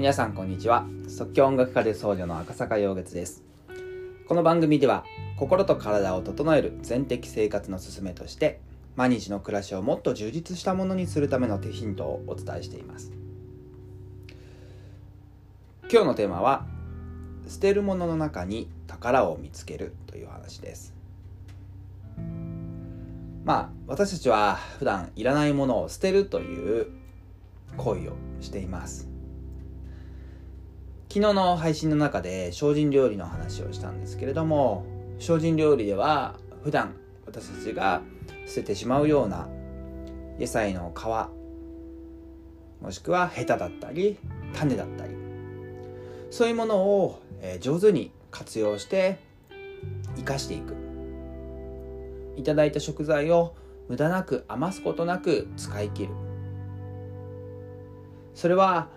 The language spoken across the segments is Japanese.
皆さんこんにちは。即興音楽家で僧侶の赤坂陽月です。この番組では心と体を整える全的生活の勧めとして毎日の暮らしをもっと充実したものにするための手ヒントをお伝えしています。今日のテーマは捨てるものの中に宝を見つけるという話です。まあ私たちは普段いらないものを捨てるという行為をしています。昨日の配信の中で精進料理の話をしたんですけれども精進料理では普段私たちが捨ててしまうような野菜の皮もしくはヘタだったり種だったりそういうものを上手に活用して生かしていく。いただいた食材を無駄なく余すことなく使い切る。それは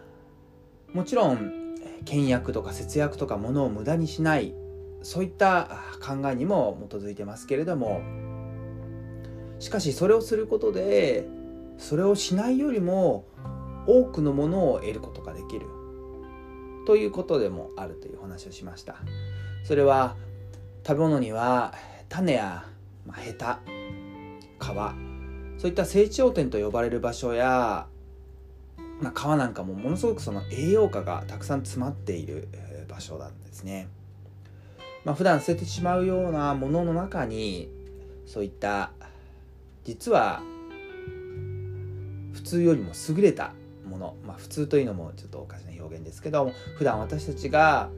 もちろん倹約とか節約とか物を無駄にしないそういった考えにも基づいてますけれどもしかしそれをすることでそれをしないよりも多くのものを得ることができる。ということでもあるという話をしました。それは食べ物には種やまあ、ヘタ皮そういった成長点と呼ばれる場所や、まあ、皮なんかもものすごくその栄養価がたくさん詰まっている場所なんですね。まあ、普段捨ててしまうようなものの中にそういった実は普通よりも優れたもの、まあ、普通というのもちょっとおかしな表現ですけど普段私たちが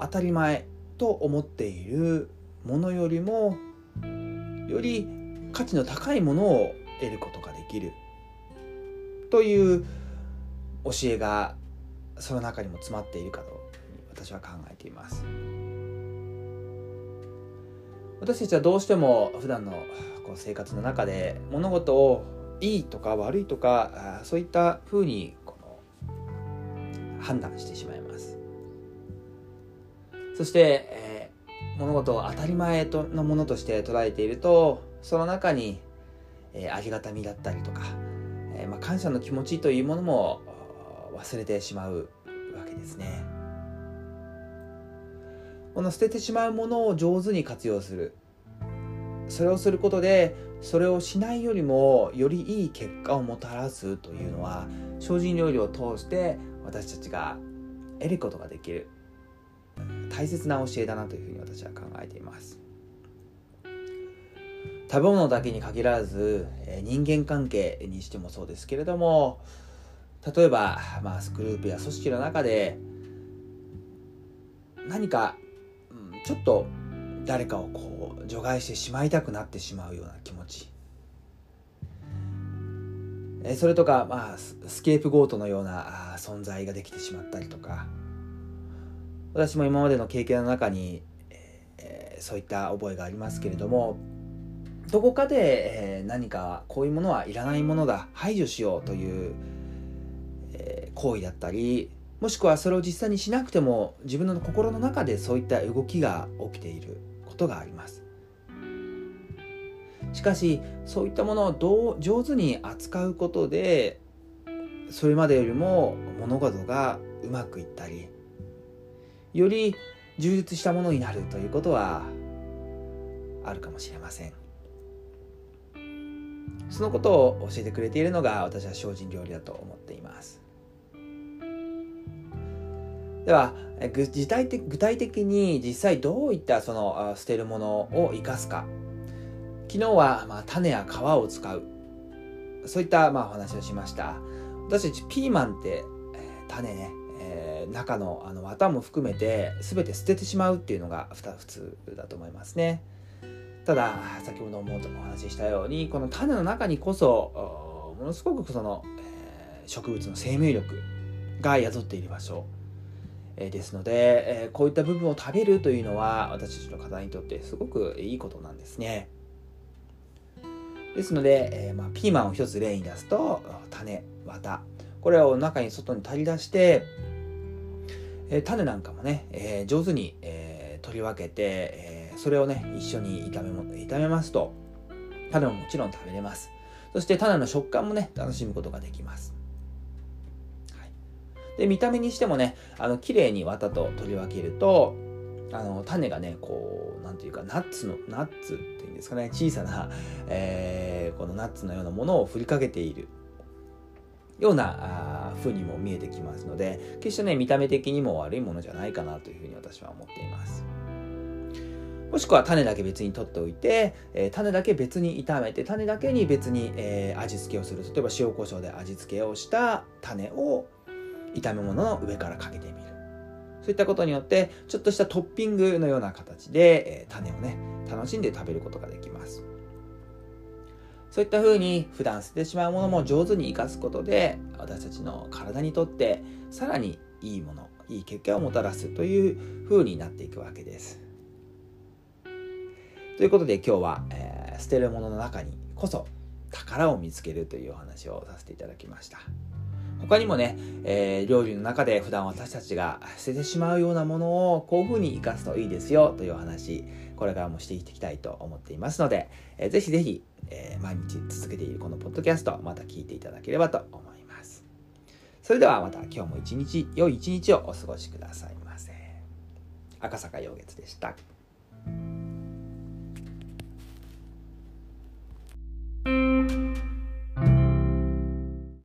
当たり前と思っているものよりもより価値の高いものを得ることができるという教えがその中にも詰まっているかと私は考えています。私たちはどうしても普段のこう生活の中で物事をいいとか悪いとかそういったふうにこの判断してしまいます。そして、え物事を当たり前とのものとして捉えているとその中に、えー、ありがたみだったりとか、えー、まあ、感謝の気持ちというものも忘れてしまうわけですね。この捨ててしまうものを上手に活用する。それをすることでそれをしないよりもよりいい結果をもたらすというのは精進料理を通して私たちが得ることができる。大切な教えだなというふうに私は考えています。食べ物だけに限らず人間関係にしてもそうですけれども例えば、まあ、スグループや組織の中で何か、うん、ちょっと誰かをこう除外してしまいたくなってしまうような気持ち。えそれとか、まあ、スケープゴートのような存在ができてしまったりとか。私も今までの経験の中に、えー、そういった覚えがありますけれどもどこかで、えー、何かこういうものはいらないものだ排除しようという、行為だったりもしくはそれを実際にしなくても自分の心の中でそういった動きが起きていることがあります。しかしそういったものをどう上手に扱うことでそれまでよりも物事がうまくいったりより充実したものになるということはあるかもしれません。そのことを教えてくれているのが私は精進料理だと思っています。では具体的具体的に実際どういったその捨てるものを生かすか。昨日はまあ種や皮を使う。そういったまあお話をしました。私たちピーマンって種ね中のあの綿も含めて全て捨ててしまうっていうのが普通だと思いますね。ただ先ほどもお話ししたようにこの種の中にこそものすごくその、植物の生命力が宿っている場所、え、ですので、え、こういった部分を食べるというのは私たちの方にとってすごくいいことなんですね。ですので、えまあ、ピーマンを一つ例に出すと種綿。これを中に外に取り出してえ、種なんかもね、え、上手に、え、取り分けて、えそれをね一緒に炒めも炒めますと種ももちろん食べれます。そして種の食感もね楽しむことができます、で見た目にしてもねあの綺麗に綿と取り分けるとあの種がねこう何ていうかナッツのナッツっていうんですかね小さな、えー、このナッツのようなものを振りかけている。ような風にも見えてきますので決してね見た目的にも悪いものじゃないかなというふうに私は思っています。もしくは種だけ別に取っておいて、えー、種だけ別に炒めて種だけに別に、えー、味付けをする。例えば塩コショウで味付けをした種を炒め物の上からかけてみる。そういったことによってちょっとしたトッピングのような形で、えー、種をね楽しんで食べることができます。そういった風に普段捨ててしまうものも上手に生かすことで私たちの体にとってさらにいいものいい結果をもたらすという風になっていくわけです。ということで今日は、えー、捨てるものの中にこそ宝を見つけるというお話をさせていただきました。他にもね、えー、料理の中で普段私たちが捨ててしまうようなものをこういう風に活かすといいですよという話、これからもしていきたいと思っていますので、えー、ぜひぜひ、えー、毎日続けているこのポッドキャスト、また聞いていただければと思います。それではまた今日も一日、良い一日をお過ごしくださいませ。赤坂陽月でした。